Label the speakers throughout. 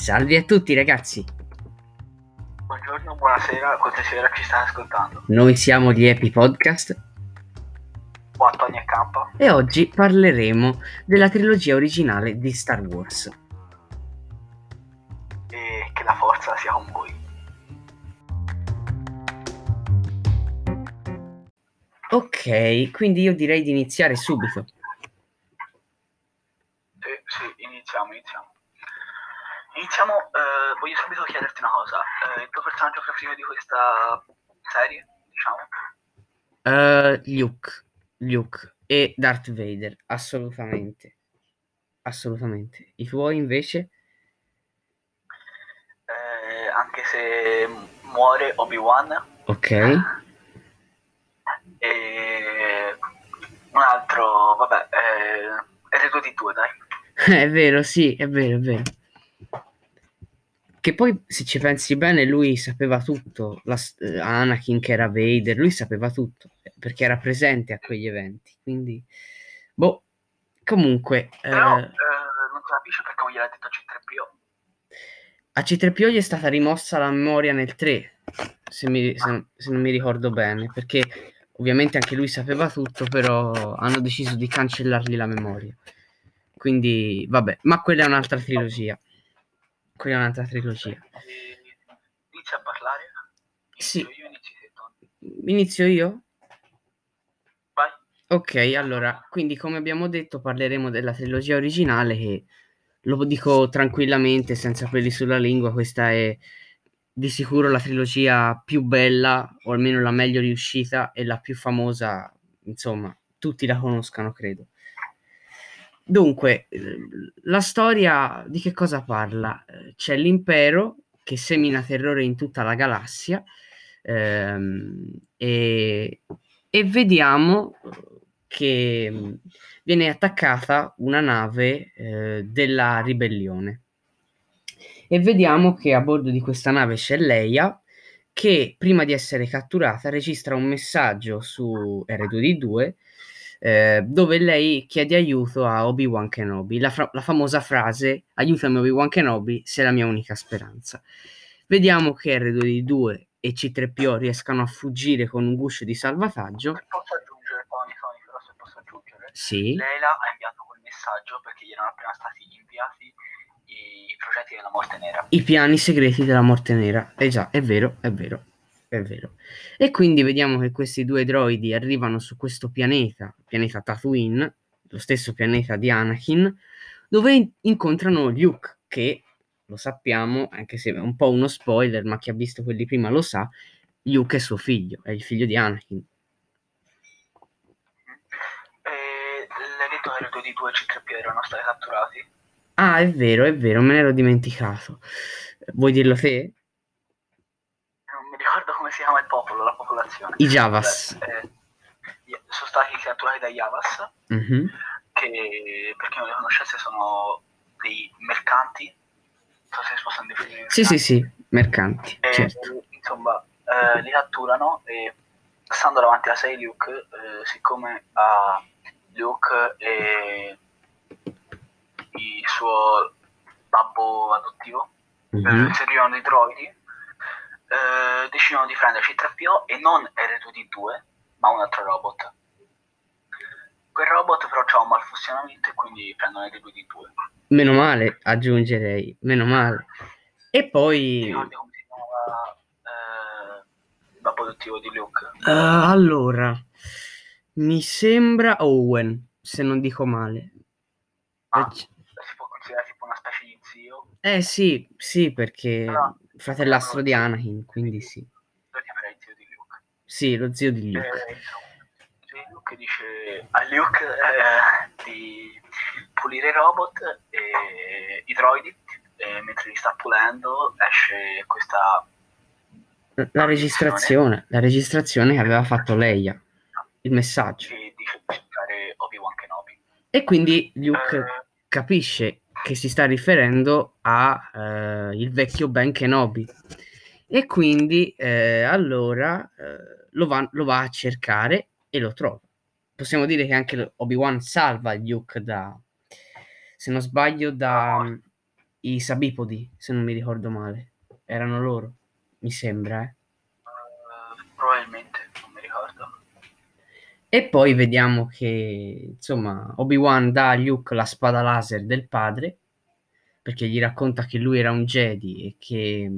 Speaker 1: Salve a tutti ragazzi,
Speaker 2: Buongiorno, buonasera, sera ci state ascoltando.
Speaker 1: noi siamo gli Happy Podcast
Speaker 2: Qua Antonio e Campa.
Speaker 1: e oggi parleremo della trilogia originale di Star Wars.
Speaker 2: E che la forza sia con voi.
Speaker 1: Ok, quindi io direi di iniziare subito.
Speaker 2: Sì, sì, iniziamo, iniziamo. Iniziamo, eh, voglio subito chiederti una cosa. Eh, il tuo personaggio preferito di questa serie, diciamo?
Speaker 1: Eh, Luke, Luke e Darth Vader, assolutamente. Assolutamente. I tuoi invece?
Speaker 2: Eh, anche se muore Obi-Wan.
Speaker 1: Ok.
Speaker 2: E un altro, vabbè, eh, R2D2, dai.
Speaker 1: È vero, sì, è vero, è vero. Che poi, se ci pensi bene, lui sapeva tutto. La, eh, Anakin che era Vader, lui sapeva tutto perché era presente a quegli eventi. Quindi, boh, comunque,
Speaker 2: Però
Speaker 1: eh,
Speaker 2: eh, non si capisce perché non gliel'ha detto C3PO.
Speaker 1: a C3PO gli è stata rimossa la memoria nel 3, se, mi- se se non mi ricordo bene, perché ovviamente anche lui sapeva tutto, però hanno deciso di cancellargli la memoria. Quindi, vabbè, ma quella è un'altra trilogia. È un'altra trilogia.
Speaker 2: Inizia a parlare.
Speaker 1: Sì.
Speaker 2: Inizio io, inizi te, Tony.
Speaker 1: Inizio io?
Speaker 2: Vai.
Speaker 1: Ok, allora, quindi come abbiamo detto parleremo della trilogia originale che lo dico tranquillamente, senza peli sulla lingua, questa è di sicuro la trilogia più bella, o almeno la meglio riuscita e la più famosa, insomma, tutti la conoscano, credo. Dunque, eh, la storia di che cosa parla? Eh, C'è l'impero che semina terrore in tutta la galassia ehm, e, e vediamo che mh, viene attaccata una nave eh, della ribellione e vediamo che a bordo di questa nave c'è Leia che prima di essere catturata registra un messaggio su R2D2 eh, dove lei chiede aiuto a Obi-Wan Kenobi, la, fra- la famosa frase aiutami Obi-Wan Kenobi, sei la mia unica speranza. Vediamo che R2D2 e C3PO riescano a fuggire con un guscio di salvataggio.
Speaker 2: Se posso aggiungere, Tony, Tony, però se posso aggiungere.
Speaker 1: Sì,
Speaker 2: Leila ha inviato quel messaggio perché gli erano appena stati inviati i progetti della morte nera.
Speaker 1: i piani segreti della morte nera. Eh già, è vero, è vero, è vero. E quindi vediamo che questi due droidi arrivano su questo pianeta, pianeta Tatooine, lo stesso pianeta di Anakin, dove in- incontrano Luke, che lo sappiamo, anche se è un po' uno spoiler, ma chi ha visto quelli prima lo sa, Luke è suo figlio, è il figlio di Anakin.
Speaker 2: E l'hai detto che R2D2 e C3PO erano stati catturati?
Speaker 1: Ah, è vero, è vero, me ne ero dimenticato. Vuoi dirlo te?
Speaker 2: Non mi ricordo come si chiama il popolazione.
Speaker 1: I Javas.
Speaker 2: Beh, eh, sono stati catturati da Javas,
Speaker 1: Mhm.
Speaker 2: che per chi non li conoscesse sono dei mercanti. Non so se si possono definire.
Speaker 1: Sì, sì,
Speaker 2: mercanti.
Speaker 1: sì, mercanti,
Speaker 2: E,
Speaker 1: certo.
Speaker 2: insomma, eh, li catturano e stando davanti alla serie Luke, eh, siccome a Luke e il suo babbo adottivo
Speaker 1: Mhm.
Speaker 2: eh, servivano dei droidi, eh, decidono di prendere C3PO e non R2D2, ma un altro robot. Quel robot però ha un malfunzionamento e quindi prendono R2D2.
Speaker 1: Meno male, aggiungerei, meno male. E poi,
Speaker 2: ricordi come si chiamava eh, il babbo adottivo di Luke?
Speaker 1: eh, allora, mi sembra Owen, se non dico male.
Speaker 2: Ah,
Speaker 1: Eh,
Speaker 2: si può considerare tipo una specie di zio.
Speaker 1: Eh sì, sì, perché
Speaker 2: Però-
Speaker 1: fratellastro di Anakin, quindi sì.
Speaker 2: Lo chiamerei zio di Luke.
Speaker 1: Sì, lo zio di Luke.
Speaker 2: Eh, insomma, zio di Luke dice a Luke eh, di pulire i robot e i droidi e mentre li sta pulendo esce questa
Speaker 1: La registrazione, la registrazione che aveva fatto Leia, il messaggio.
Speaker 2: che dice di cercare Obi-Wan Kenobi.
Speaker 1: E quindi Luke
Speaker 2: Eh,
Speaker 1: capisce che si sta riferendo a eh, vecchio Ben Kenobi e quindi eh, allora eh, lo, va, lo va a cercare e lo trova. Possiamo dire che anche Obi-Wan salva Luke da, se non sbaglio, da, i Sabipodi, se non mi ricordo male. Erano loro, mi sembra, eh.
Speaker 2: Uh, probabilmente.
Speaker 1: E poi vediamo che, insomma, Obi-Wan dà a Luke la spada laser del padre, perché gli racconta che lui era un Jedi e che,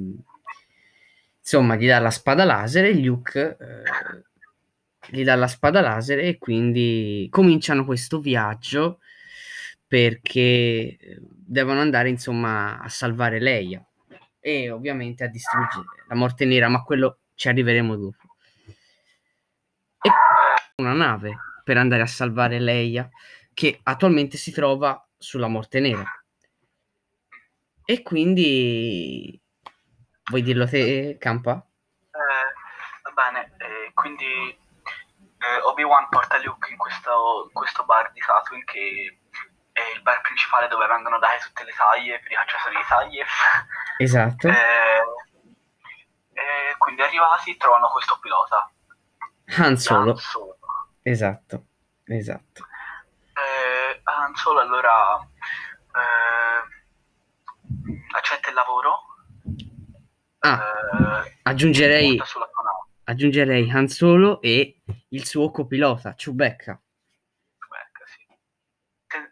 Speaker 1: insomma, gli dà la spada laser e Luke eh, gli dà la spada laser e quindi cominciano questo viaggio perché eh, devono andare, insomma, a salvare Leia e ovviamente a distruggere la morte nera, ma quello ci arriveremo dopo. E una nave per andare a salvare Leia che attualmente si trova sulla morte nera. E quindi vuoi dirlo te, Campa?
Speaker 2: Eh, va bene, eh, quindi eh, Obi-Wan porta Luke in questo, in questo bar di Tatooine che è il bar principale dove vengono date tutte le taglie per i cacciatori di taglie.
Speaker 1: Esatto.
Speaker 2: Eh, e quindi arrivati trovano questo pilota.
Speaker 1: Han Solo.
Speaker 2: Han Solo.
Speaker 1: Esatto, esatto.
Speaker 2: Eh, Han Solo allora eh, accetta il lavoro.
Speaker 1: Ah, eh, aggiungerei, aggiungerei Han Solo e il suo copilota, Chewbacca.
Speaker 2: Chewbacca, sì.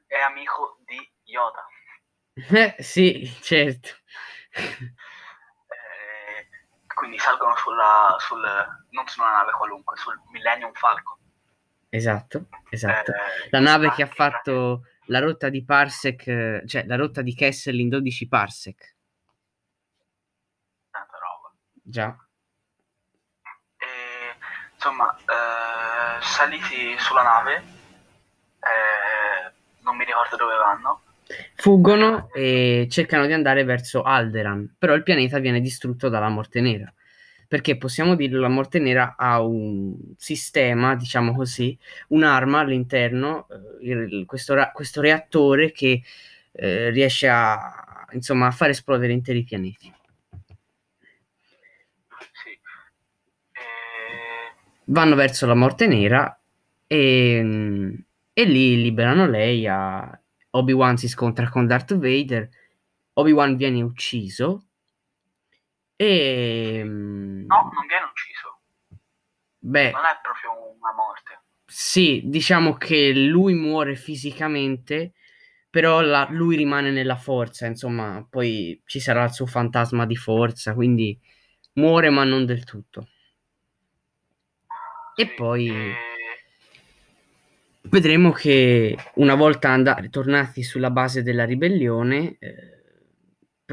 Speaker 2: È amico di Yoda.
Speaker 1: Eh, sì, certo.
Speaker 2: Eh, quindi salgono sulla, sul, non su una nave qualunque, sul Millennium Falcon.
Speaker 1: Esatto, esatto. Eh, la nave che ha fatto la rotta di Parsec, cioè la rotta di Kessel in 12 Parsec.
Speaker 2: Tanta roba.
Speaker 1: Già.
Speaker 2: E, insomma, eh, saliti sulla nave, eh, non mi ricordo dove vanno.
Speaker 1: Fuggono e cercano di andare verso Alderan, però il pianeta viene distrutto dalla morte nera perché possiamo dire la morte nera ha un sistema, diciamo così, un'arma all'interno, eh, questo, questo, reattore che eh, riesce a, insomma, a far esplodere interi pianeti.
Speaker 2: Sì. E...
Speaker 1: Vanno verso la morte nera e, e lì liberano lei. A... Obi-Wan si scontra con Darth Vader. Obi-Wan viene ucciso e...
Speaker 2: No, non viene ucciso.
Speaker 1: Beh,
Speaker 2: non è proprio una morte.
Speaker 1: Sì, diciamo che lui muore fisicamente, però la, lui rimane nella forza, insomma, poi ci sarà il suo fantasma di forza, quindi muore ma non del tutto. Sì, e poi e... vedremo che una volta andati, tornati sulla base della ribellione, eh,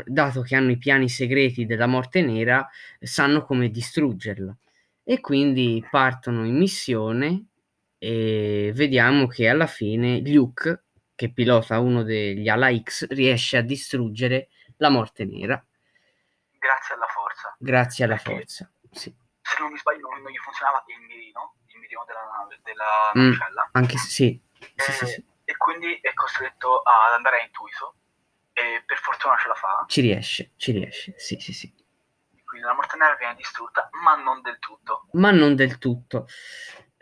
Speaker 1: dato che hanno i piani segreti della morte nera, sanno come distruggerla. E quindi partono in missione e vediamo che alla fine Luke, che pilota uno degli Ala X, riesce a distruggere la morte nera.
Speaker 2: Grazie alla forza.
Speaker 1: Grazie alla Perché, forza, sì.
Speaker 2: Se non mi sbaglio non gli funzionava il mirino, il mirino della della mm, navicella.
Speaker 1: Anche se sì.
Speaker 2: E,
Speaker 1: sì, sì, sì.
Speaker 2: e quindi è costretto ad andare a intuito e per fortuna ce la fa.
Speaker 1: Ci riesce, ci riesce, sì, sì, sì.
Speaker 2: Quindi la morte nera viene distrutta, ma non del tutto.
Speaker 1: Ma non del tutto.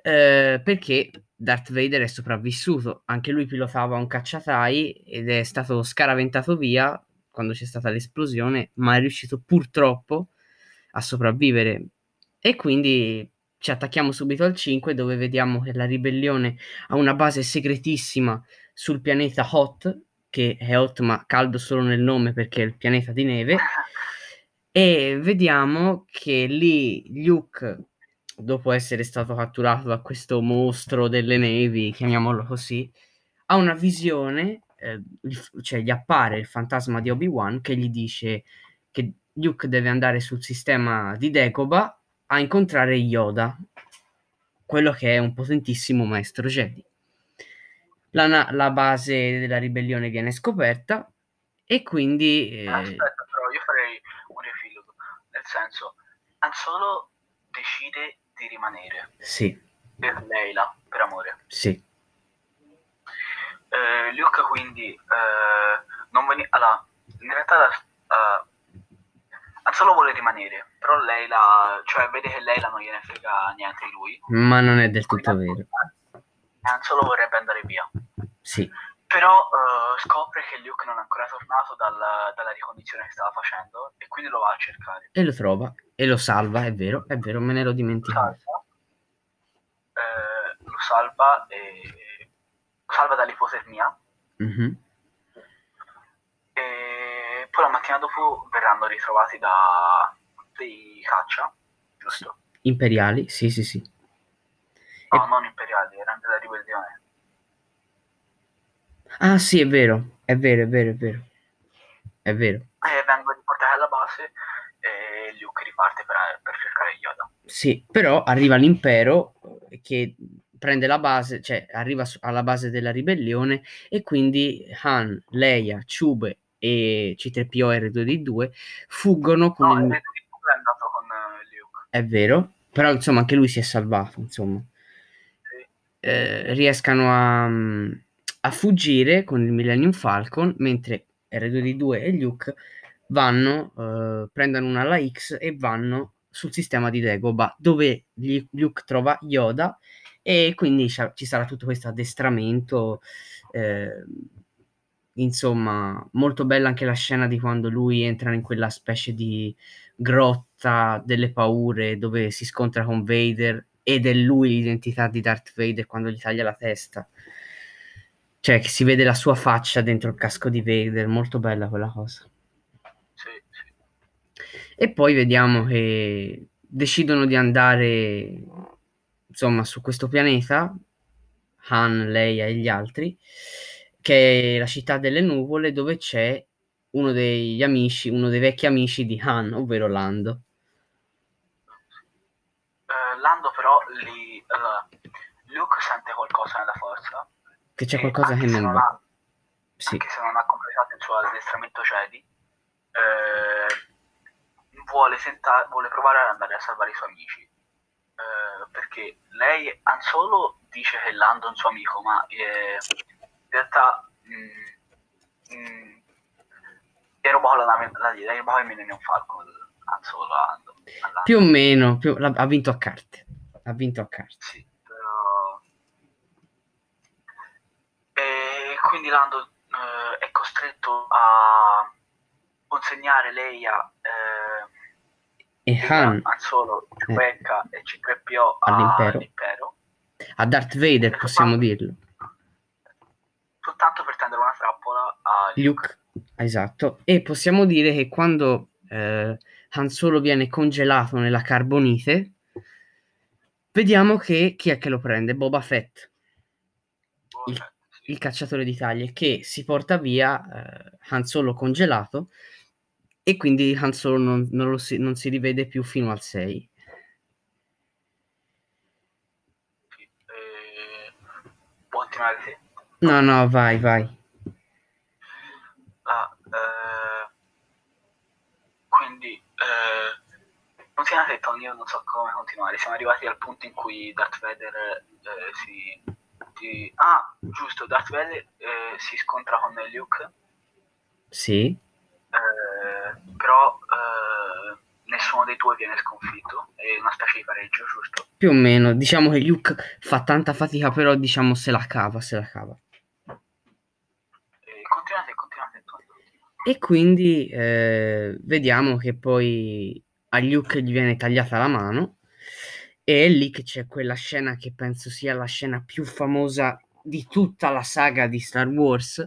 Speaker 1: Eh, perché Darth Vader è sopravvissuto, anche lui pilotava un cacciatai ed è stato scaraventato via quando c'è stata l'esplosione, ma è riuscito purtroppo a sopravvivere. E quindi ci attacchiamo subito al 5 dove vediamo che la ribellione ha una base segretissima sul pianeta Hot, che è hot ma caldo solo nel nome perché è il pianeta di neve. E vediamo che lì Luke, dopo essere stato catturato da questo mostro delle nevi, chiamiamolo così, ha una visione, eh, cioè gli appare il fantasma di Obi-Wan che gli dice che Luke deve andare sul sistema di Dagobah a incontrare Yoda, quello che è un potentissimo maestro Jedi la, la base della ribellione viene scoperta e quindi...
Speaker 2: Eh... Aspetta, però io farei un riepilogo, nel senso, Han Solo decide di rimanere.
Speaker 1: Sì.
Speaker 2: Per Leila, per amore.
Speaker 1: Sì.
Speaker 2: Eh, Luke quindi eh, non veni- allora, in realtà uh, Han Solo vuole rimanere, però Leila, cioè vede che Leila non gliene frega niente di lui.
Speaker 1: Ma non è del tutto vero.
Speaker 2: Han Solo vorrebbe andare via.
Speaker 1: Sì.
Speaker 2: Però uh, scopre che Luke non è ancora tornato dalla, dalla ricognizione che stava facendo e quindi lo va a cercare.
Speaker 1: E lo trova e lo salva, è vero, è vero, me ne ero dimenticato.
Speaker 2: Salva, eh, lo salva e salva dall'ipotermia.
Speaker 1: Mm-hmm.
Speaker 2: E poi la mattina dopo verranno ritrovati da dei caccia, giusto?
Speaker 1: Imperiali, sì, sì, sì.
Speaker 2: No, e... non imperiali, erano della ribellione.
Speaker 1: Ah sì, è vero, è vero, è vero, è vero. È vero.
Speaker 2: E vengono riportati alla base e Luke riparte per, per cercare Yoda.
Speaker 1: Sì, però arriva l'impero che prende la base, cioè arriva alla base della ribellione e quindi Han, Leia, Chube e C3PO e R2D2 fuggono con
Speaker 2: no,
Speaker 1: il...
Speaker 2: R2D2 è andato con uh, Luke.
Speaker 1: È vero, però insomma anche lui si è salvato, insomma.
Speaker 2: Sì.
Speaker 1: Eh, riescano a a fuggire con il Millennium Falcon, mentre R2D2 e Luke vanno, eh, prendono una alla X e vanno sul sistema di Dagobah, dove Luke trova Yoda e quindi ci sarà tutto questo addestramento. Eh, insomma, molto bella anche la scena di quando lui entra in quella specie di grotta delle paure dove si scontra con Vader ed è lui l'identità di Darth Vader quando gli taglia la testa. Cioè, che si vede la sua faccia dentro il casco di Vader, molto bella quella cosa.
Speaker 2: Sì, sì.
Speaker 1: E poi vediamo che decidono di andare, insomma, su questo pianeta, Han, Leia e gli altri, che è la città delle nuvole, dove c'è uno degli amici, uno dei vecchi amici di Han, ovvero Lando.
Speaker 2: Uh, Lando però lì, uh, Luke sente qualcosa nella forza
Speaker 1: che c'è qualcosa che non va.
Speaker 2: Ha, sì. Anche se non ha completato il suo addestramento Jedi, eh, vuole, tenta- vuole provare ad andare a salvare i suoi amici. Eh, perché lei non solo dice che Lando è un suo amico, ma eh, in realtà mh, mh, mm, è roba la nave, la, la roba il Millennium Falcon, non solo Lando.
Speaker 1: Più o meno, più, ha vinto a carte. Ha vinto a carte.
Speaker 2: Sì. Quindi Lando eh, è costretto a consegnare Leia eh,
Speaker 1: e Han,
Speaker 2: Han Solo, Chewbacca eh, e C3PO
Speaker 1: all'impero.
Speaker 2: all'impero.
Speaker 1: A Darth Vader e possiamo dirlo.
Speaker 2: Soltanto per tendere una trappola a Luke. Luke.
Speaker 1: Esatto. E possiamo dire che quando eh, Han Solo viene congelato nella carbonite, vediamo che chi è che lo prende? Boba Fett.
Speaker 2: Boba
Speaker 1: il, il cacciatore di taglie che si porta via eh, Han Solo congelato e quindi Han Solo non, non, si, non si, rivede più fino al 6.
Speaker 2: Eh, continuare
Speaker 1: No, no, vai, vai.
Speaker 2: Ah, eh, quindi, eh, continuate Tony, io non so come continuare. Siamo arrivati al punto in cui Darth Vader eh, si di... Ah, giusto, Darth Vader eh, si scontra con Luke.
Speaker 1: Sì.
Speaker 2: Eh, però eh, nessuno dei due viene sconfitto. È una specie di pareggio, giusto?
Speaker 1: Più o meno. Diciamo che Luke fa tanta fatica, però diciamo se la cava, se la cava.
Speaker 2: Eh, continuate, continuate.
Speaker 1: E quindi eh, vediamo che poi a Luke gli viene tagliata la mano e è lì che c'è quella scena che penso sia la scena più famosa di tutta la saga di Star Wars,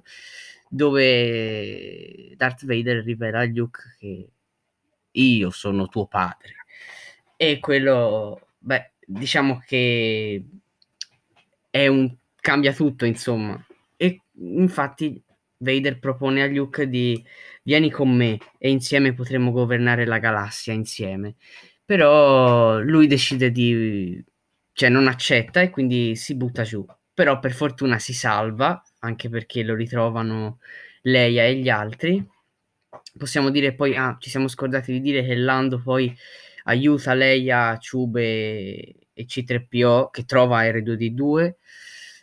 Speaker 1: dove Darth Vader rivela a Luke che io sono tuo padre. E quello, beh, diciamo che è un cambia tutto, insomma. E infatti Vader propone a Luke di vieni con me e insieme potremo governare la galassia insieme però lui decide di cioè non accetta e quindi si butta giù. Però per fortuna si salva anche perché lo ritrovano Leia e gli altri. Possiamo dire poi ah, ci siamo scordati di dire che Lando poi aiuta Leia, Ciube e C3PO che trova R2D2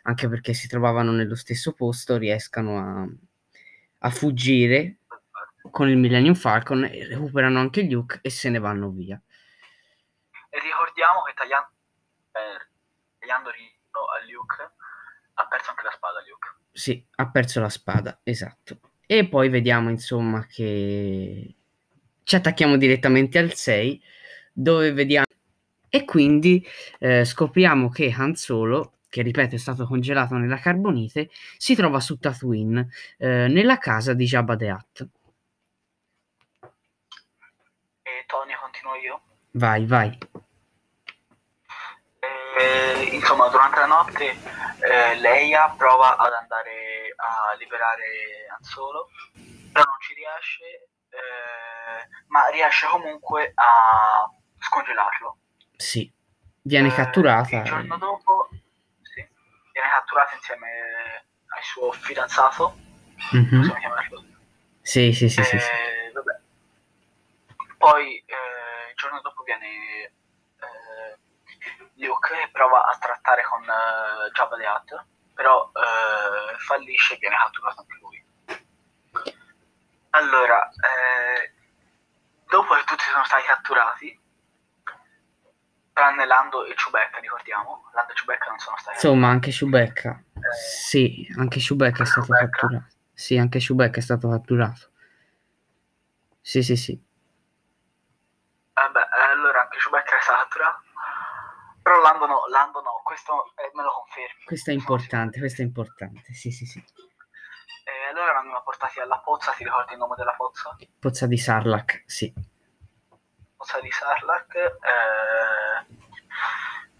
Speaker 1: anche perché si trovavano nello stesso posto riescano a, a fuggire con il Millennium Falcon recuperano anche Luke e se ne vanno via
Speaker 2: e ricordiamo che tagliando, eh, tagliando a Luke ha perso anche la spada Luke.
Speaker 1: Sì, ha perso la spada, esatto. E poi vediamo insomma che ci attacchiamo direttamente al 6 dove vediamo e quindi eh, scopriamo che Han Solo, che ripeto è stato congelato nella carbonite, si trova su Tatooine, eh, nella casa di Jabba the Hutt.
Speaker 2: E Tony, continuo io?
Speaker 1: Vai, vai.
Speaker 2: Eh, insomma, durante la notte eh, Leia prova ad andare a liberare Han Solo, però non ci riesce, eh, ma riesce comunque a scongelarlo.
Speaker 1: Sì, viene
Speaker 2: Eh,
Speaker 1: catturata.
Speaker 2: Il giorno
Speaker 1: e-
Speaker 2: dopo sì, viene catturata insieme al suo fidanzato,
Speaker 1: Mhm.
Speaker 2: possiamo chiamarlo.
Speaker 1: Sì, sì, sì, sì, sì.
Speaker 2: Eh. Poi eh, il giorno dopo viene Luke e prova a trattare con eh, Jabba the Hutt, però eh, fallisce e viene catturato anche lui. Allora, eh, dopo che tutti sono stati catturati, tranne Lando e Chewbacca, ricordiamo, Lando e Chewbacca non sono stati
Speaker 1: Insomma, anche Chewbacca.
Speaker 2: Eh,
Speaker 1: Sì, anche Chewbacca è stato
Speaker 2: Chewbacca?
Speaker 1: catturato. Sì, anche Chewbacca è stato catturato. Sì, sì, sì.
Speaker 2: Vabbè, allora anche Chewbacca è stato catturato. Però Lando no, Lando no, questo eh, me lo confermi.
Speaker 1: Questo è importante, questo è importante. Sì, sì, sì.
Speaker 2: E allora vengono portati alla pozza, ti ricordi il nome della pozza?
Speaker 1: Pozza di Sarlacc, sì.
Speaker 2: Pozza di Sarlacc, eh,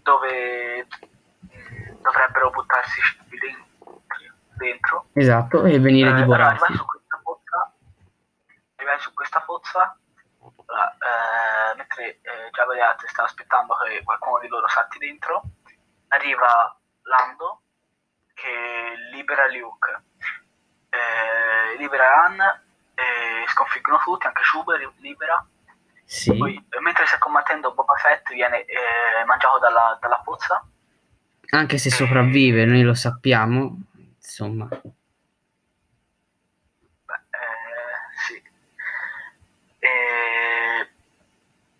Speaker 2: dove dovrebbero buttarsi den- dentro.
Speaker 1: Esatto, e venire
Speaker 2: Eh,
Speaker 1: divorati.
Speaker 2: arrivati su questa pozza, arrivati su questa pozza, allora, eh, mentre eh, the Hutt sta aspettando che qualcuno di loro salti dentro, arriva Lando che libera Luke, eh, libera Han, e sconfiggono tutti, anche Shuber libera.
Speaker 1: Sì,
Speaker 2: Poi, eh, mentre sta combattendo Boba Fett viene eh, mangiato dalla, dalla pozza.
Speaker 1: anche se sopravvive, noi lo sappiamo. Insomma,
Speaker 2: Beh, eh, sì. E...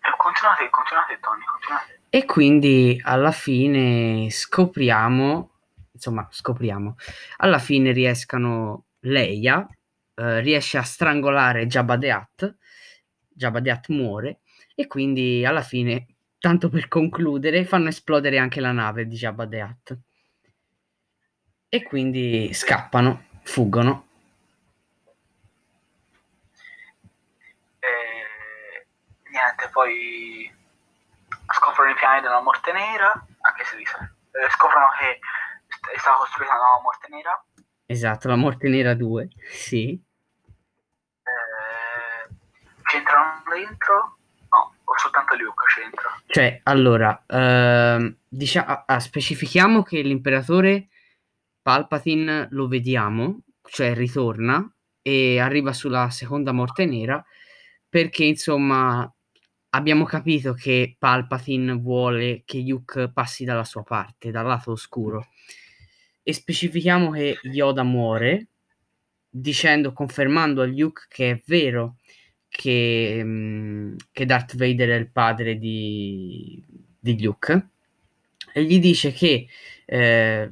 Speaker 2: e Continuate, continuate Tony, continuate.
Speaker 1: E quindi alla fine scopriamo, insomma, scopriamo, alla fine riescano Leia, eh, riesce a strangolare Jabba the Hutt, Jabba the Hutt muore e quindi alla fine, tanto per concludere, fanno esplodere anche la nave di Jabba the Hutt. E quindi scappano, fuggono.
Speaker 2: E... Niente, poi scoprono i piani della morte nera, anche se dice, eh, scoprono che è stata costruita una nuova morte nera.
Speaker 1: Esatto, la morte nera 2, sì.
Speaker 2: Eh, c'entrano dentro? No, o soltanto Luke c'entra.
Speaker 1: Cioè, allora, ehm, dicia- ah, ah, specifichiamo che l'imperatore Palpatine lo vediamo, cioè ritorna e arriva sulla seconda morte nera perché, insomma, abbiamo capito che Palpatine vuole che Luke passi dalla sua parte, dal lato oscuro. E specifichiamo che Yoda muore, dicendo, confermando a Luke che è vero che, mm, che Darth Vader è il padre di, di Luke e gli dice che eh,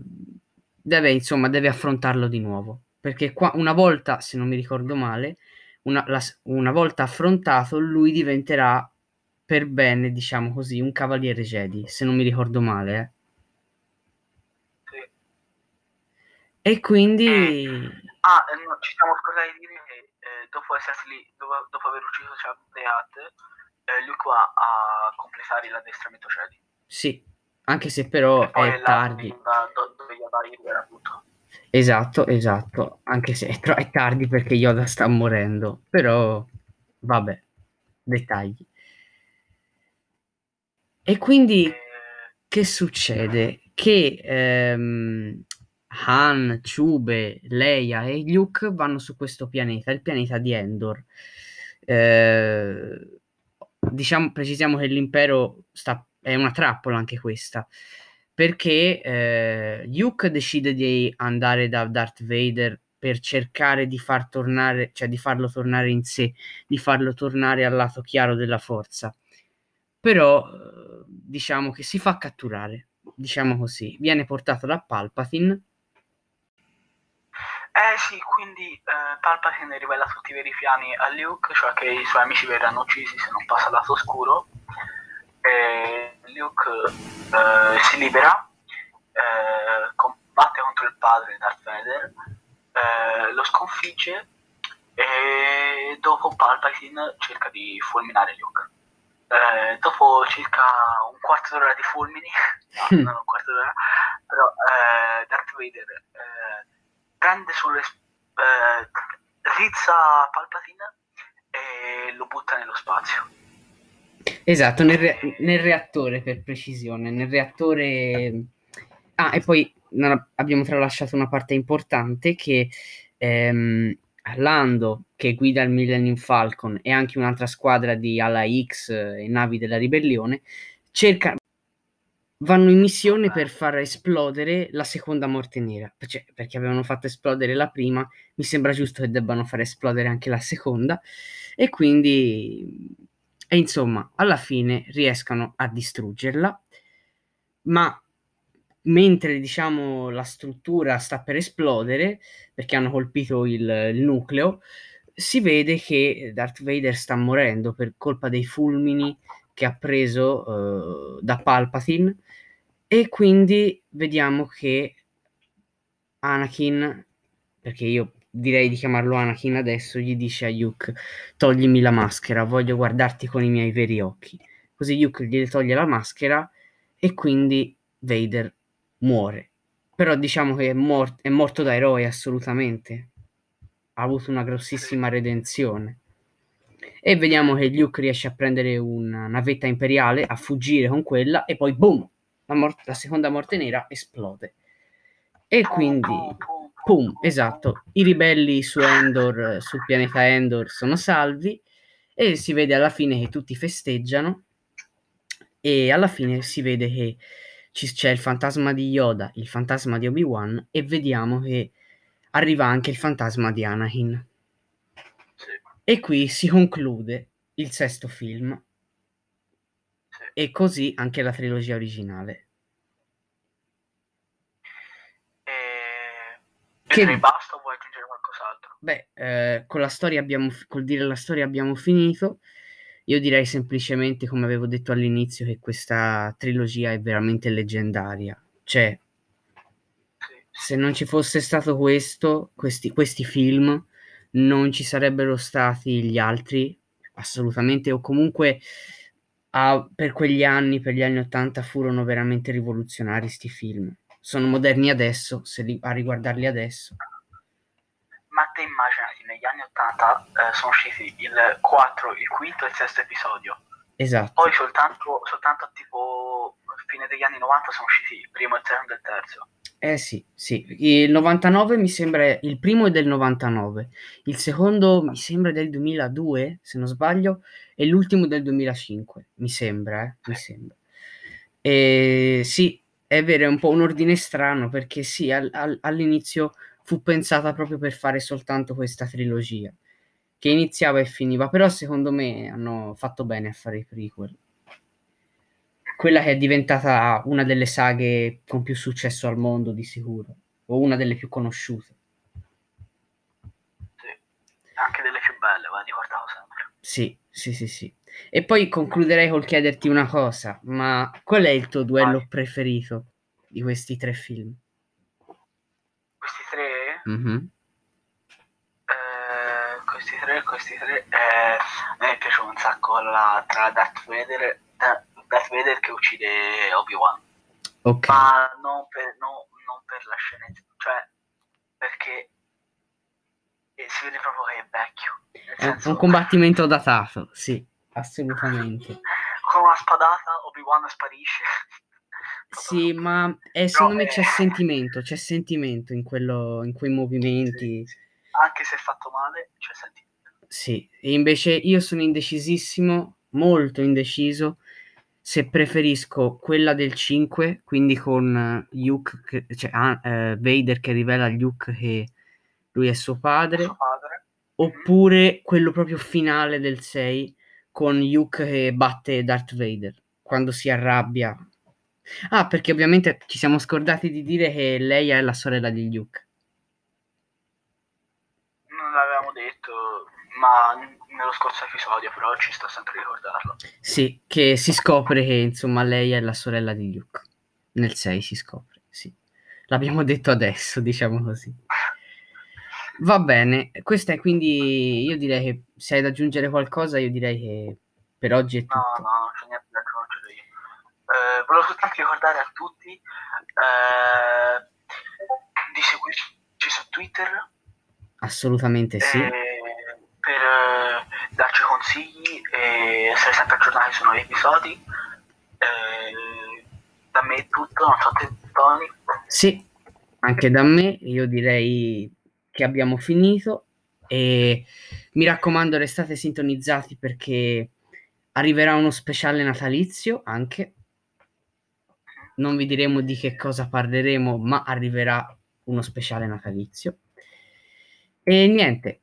Speaker 1: deve, insomma, deve affrontarlo di nuovo perché qua una volta, se non mi ricordo male, una, la- una volta affrontato, lui diventerà per bene, diciamo così, un cavaliere Jedi, se non mi ricordo male. eh.
Speaker 2: Sì.
Speaker 1: E quindi
Speaker 2: Ah, eh, no, ci siamo scordati di dire che eh, dopo, essersi lì, dopo, dopo aver ucciso Hutt, eh, Luke va a completare l'addestramento Jedi.
Speaker 1: sì, anche se però è tardi.
Speaker 2: da- do- dove Yoda libera tutto.
Speaker 1: Esatto, esatto, anche se è, tro- è tardi perché Yoda sta morendo, però vabbè, dettagli. E quindi che succede? Che ehm, Han, Chube, Leia e Luke vanno su questo pianeta, il pianeta di Endor. Eh, diciamo, precisiamo che l'impero sta, è una trappola anche questa, perché eh, Luke decide di andare da Darth Vader per cercare di far tornare, cioè di farlo tornare in sé, di farlo tornare al lato chiaro della forza. Però eh, diciamo che si fa catturare, diciamo così, viene portato da Palpatine
Speaker 2: Eh sì, quindi eh, Palpatine rivela tutti i veri piani a Luke, cioè che i suoi amici verranno uccisi se non passa al lato oscuro. E Luke eh, si libera, eh, combatte contro il padre Darth Vader, eh, lo sconfigge e dopo Palpatine cerca di fulminare Luke. Eh, dopo circa un quarto d'ora di fulmini, no, non un quarto d'ora, però eh, Darth Vader eh, prende sulle eh, rizza Palpatine e lo butta nello spazio.
Speaker 1: Esatto, nel, re- nel reattore per precisione, nel reattore... Ah, e poi abbiamo tralasciato una parte importante che ehm, Lando, che guida il Millennium Falcon, e anche un'altra squadra di Ala X e navi della ribellione, cercano vanno in missione per far esplodere la seconda morte nera, cioè, perché avevano fatto esplodere la prima, mi sembra giusto che debbano far esplodere anche la seconda, e quindi, e insomma, alla fine riescano a distruggerla, ma mentre diciamo la struttura sta per esplodere, perché hanno colpito il, il nucleo, si vede che Darth Vader sta morendo per colpa dei fulmini che ha preso uh, da Palpatine e quindi vediamo che Anakin, perché io direi di chiamarlo Anakin adesso, gli dice a Luke toglimi la maschera, voglio guardarti con i miei veri occhi. Così Luke gli toglie la maschera e quindi Vader muore. Però diciamo che è, mor- è morto da eroe assolutamente. Ha avuto una grossissima redenzione. E vediamo che Luke riesce a prendere una navetta imperiale, a fuggire con quella e poi boom! La, mor- la seconda morte nera esplode. E quindi, pum, esatto, i ribelli su Endor, sul pianeta Endor sono salvi e si vede alla fine che tutti festeggiano e alla fine si vede che c'è il fantasma di Yoda, il fantasma di Obi-Wan e vediamo che arriva anche il fantasma di Anakin. Sì. E qui si conclude il sesto film sì. e così anche la trilogia originale.
Speaker 2: E... Che... basta o vuoi aggiungere qualcos'altro?
Speaker 1: Beh, eh, con la storia abbiamo, col dire la storia abbiamo finito. Io direi semplicemente, come avevo detto all'inizio, che questa trilogia è veramente leggendaria. Cioè, se non ci fosse stato questo, questi, questi film, non ci sarebbero stati gli altri, assolutamente, o comunque a, per quegli anni, per gli anni Ottanta, furono veramente rivoluzionari questi film. Sono moderni adesso, se li, a riguardarli adesso
Speaker 2: ma te immaginati negli anni 80 eh, sono usciti il 4, il quinto e il sesto episodio.
Speaker 1: Esatto.
Speaker 2: Poi soltanto, soltanto tipo fine degli anni 90 sono usciti il primo, il secondo e il terzo.
Speaker 1: Eh sì, sì, il 99 mi sembra, il primo è del 99, il secondo mi sembra del 2002, se non sbaglio, e l'ultimo del 2005, mi sembra, eh, mi sembra. E sì, è vero, è un po' un ordine strano perché sì, al, al, all'inizio fu pensata proprio per fare soltanto questa trilogia, che iniziava e finiva, però secondo me hanno fatto bene a fare i prequel. Quella che è diventata una delle saghe con più successo al mondo di sicuro, o una delle più conosciute.
Speaker 2: Sì, anche delle più belle, va ricordato sempre.
Speaker 1: Sì, sì, sì, sì. E poi concluderei col chiederti una cosa, ma qual è il tuo duello Vai. preferito di questi tre film?
Speaker 2: Mm-hmm. Eh, questi tre, questi tre, eh, a me piace un sacco la, tra Darth Vader, Darth Vader che uccide Obi-Wan.
Speaker 1: Ok.
Speaker 2: Ma non per, no, non per la scena, cioè perché eh, si vede proprio che è vecchio.
Speaker 1: È senso... un combattimento datato, sì, assolutamente.
Speaker 2: Con una spadata Obi-Wan sparisce.
Speaker 1: Sì, ma eh, secondo me c'è sentimento, c'è sentimento in, quello, in quei movimenti. Sì, sì.
Speaker 2: Anche se è fatto male, c'è sentimento.
Speaker 1: Sì, e invece io sono indecisissimo, molto indeciso, se preferisco quella del 5, quindi con Luke, che, cioè eh, Vader che rivela a Luke che lui è suo padre,
Speaker 2: suo padre.
Speaker 1: oppure mm-hmm. quello proprio finale del 6 con Luke che batte Darth Vader quando si arrabbia Ah, perché ovviamente ci siamo scordati di dire che lei è la sorella di Luke.
Speaker 2: ma nello scorso episodio però ci sta sempre a ricordarlo.
Speaker 1: Sì, che si scopre che insomma lei è la sorella di Luke. Nel 6 si scopre, sì. L'abbiamo detto adesso, diciamo così. Va bene, questa è quindi, io direi che se hai da aggiungere qualcosa, io direi che per oggi è tutto.
Speaker 2: No, no, non c'è niente da aggiungere io. Eh, volevo soltanto ricordare a tutti eh, di seguirci su Twitter.
Speaker 1: Assolutamente sì.
Speaker 2: Per eh, darci consigli e essere sempre aggiornati su nuovi episodi. Da me è tutto, non so te, Tony.
Speaker 1: Sì, anche da me, io direi che abbiamo finito e mi raccomando restate sintonizzati perché arriverà uno speciale natalizio anche. Non vi diremo di che cosa parleremo, ma arriverà uno speciale natalizio. E niente,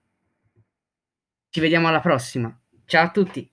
Speaker 1: ci vediamo alla prossima. Ciao a tutti.